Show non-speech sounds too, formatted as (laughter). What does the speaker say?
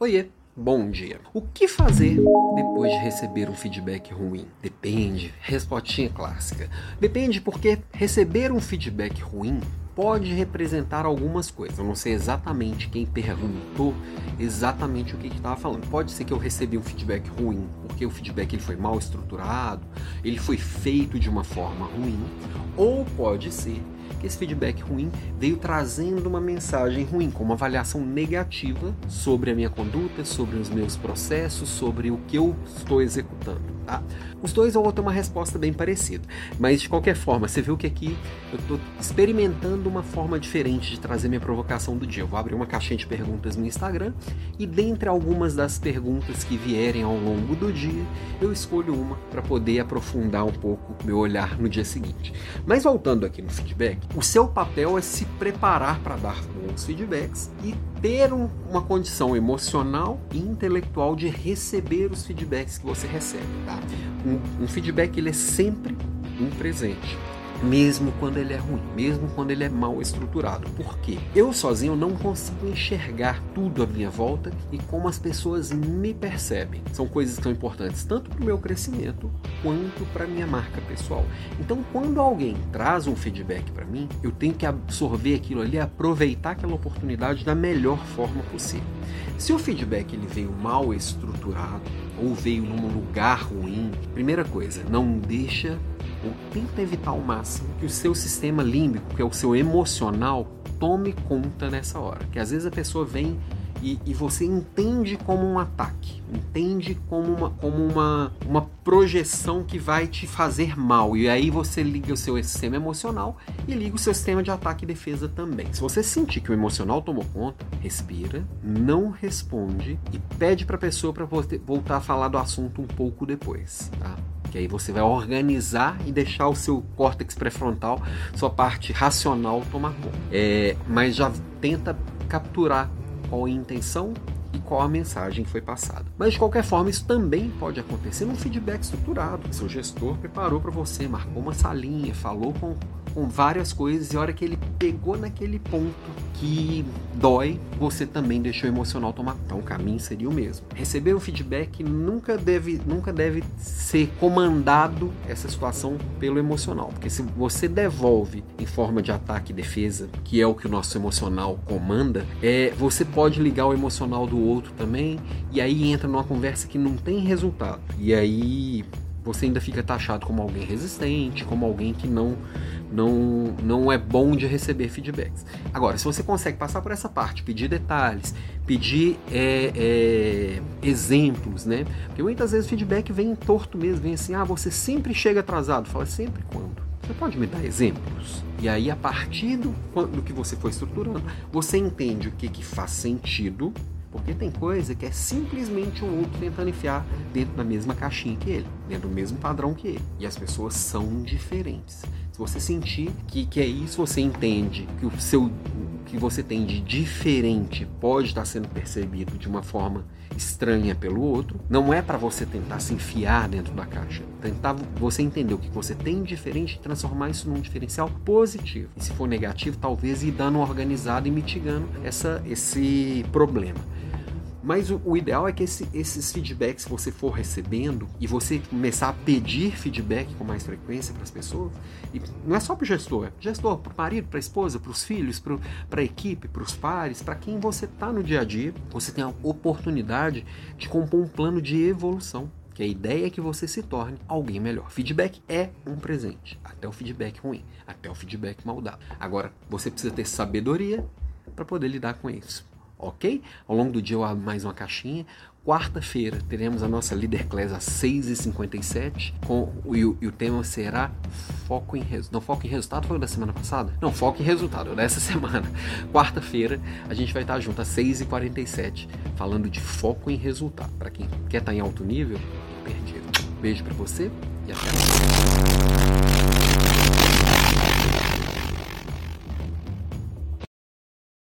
Oiê, bom dia. O que fazer depois de receber um feedback ruim? Depende, respostinha clássica. Depende porque receber um feedback ruim pode representar algumas coisas. Eu não sei exatamente quem perguntou exatamente o que estava falando. Pode ser que eu recebi um feedback ruim, porque o feedback ele foi mal estruturado, ele foi feito de uma forma ruim, ou pode ser que esse feedback ruim veio trazendo uma mensagem ruim, com uma avaliação negativa sobre a minha conduta, sobre os meus processos, sobre o que eu estou executando. Tá? Os dois vou ter uma resposta bem parecida, mas de qualquer forma, você viu que aqui eu estou experimentando uma forma diferente de trazer minha provocação do dia. Eu vou abrir uma caixinha de perguntas no Instagram e dentre algumas das perguntas que vierem ao longo do dia, eu escolho uma para poder aprofundar um pouco meu olhar no dia seguinte. Mas voltando aqui no feedback, o seu papel é se preparar para dar bons feedbacks e ter um, uma condição emocional e intelectual de receber os feedbacks que você recebe. Tá? Um, um feedback ele é sempre um presente mesmo quando ele é ruim, mesmo quando ele é mal estruturado. Por quê? Eu sozinho não consigo enxergar tudo à minha volta e como as pessoas me percebem. São coisas que são importantes tanto para o meu crescimento quanto para minha marca pessoal. Então, quando alguém traz um feedback para mim, eu tenho que absorver aquilo ali, aproveitar aquela oportunidade da melhor forma possível. Se o feedback ele veio mal estruturado ou veio num lugar ruim, primeira coisa, não deixa ou tenta evitar ao máximo que o seu sistema límbico, que é o seu emocional, tome conta nessa hora. Que às vezes a pessoa vem e, e, você entende como um ataque, entende como, uma, como uma, uma projeção que vai te fazer mal. E aí você liga o seu sistema emocional e liga o seu sistema de ataque e defesa também. Se você sentir que o emocional tomou conta, respira, não responde e pede para a pessoa para voltar a falar do assunto um pouco depois, tá? Que aí você vai organizar e deixar o seu córtex pré-frontal, sua parte racional tomar conta. É, mas já tenta capturar qual a intenção e qual a mensagem que foi passada. Mas de qualquer forma, isso também pode acontecer num feedback estruturado. Seu gestor preparou para você, marcou uma salinha, falou com com várias coisas e a hora que ele pegou naquele ponto que dói, você também deixou o emocional tomar. Então o caminho seria o mesmo. Receber um feedback nunca deve, nunca deve ser comandado essa situação pelo emocional, porque se você devolve em forma de ataque e defesa, que é o que o nosso emocional comanda, é você pode ligar o emocional do outro também e aí entra numa conversa que não tem resultado. E aí você ainda fica taxado como alguém resistente, como alguém que não não não é bom de receber feedbacks. Agora, se você consegue passar por essa parte, pedir detalhes, pedir é, é, exemplos, né? Porque muitas vezes o feedback vem torto mesmo, vem assim, ah, você sempre chega atrasado. Fala, sempre quando? Você pode me dar exemplos? E aí, a partir do, do que você foi estruturando, você entende o que, que faz sentido porque tem coisa que é simplesmente o outro tentando enfiar dentro da mesma caixinha que ele, dentro do mesmo padrão que ele. E as pessoas são diferentes. Se você sentir que, que é isso, você entende que o seu que você tem de diferente pode estar sendo percebido de uma forma estranha pelo outro, não é para você tentar se enfiar dentro da caixa. Tentar você entender o que você tem de diferente e transformar isso num diferencial positivo. E se for negativo, talvez ir dando uma organizada e mitigando essa, esse problema. Mas o, o ideal é que esse, esses feedbacks que você for recebendo e você começar a pedir feedback com mais frequência para as pessoas, e não é só para o gestor, é gestor, para o marido, para a esposa, para os filhos, para a equipe, para os pares, para quem você está no dia a dia, você tem a oportunidade de compor um plano de evolução que a ideia é que você se torne alguém melhor. Feedback é um presente, até o feedback ruim, até o feedback mal dado. Agora, você precisa ter sabedoria para poder lidar com isso ok? Ao longo do dia eu abro mais uma caixinha. Quarta-feira teremos a nossa Líder Class às 6h57 com, e, o, e o tema será foco em resultado. Não, foco em resultado foi o da semana passada? Não, foco em resultado, é dessa (laughs) semana. Quarta-feira a gente vai estar junto às 6h47 falando de foco em resultado. Para quem quer estar em alto nível, perdido. Beijo para você e até mais.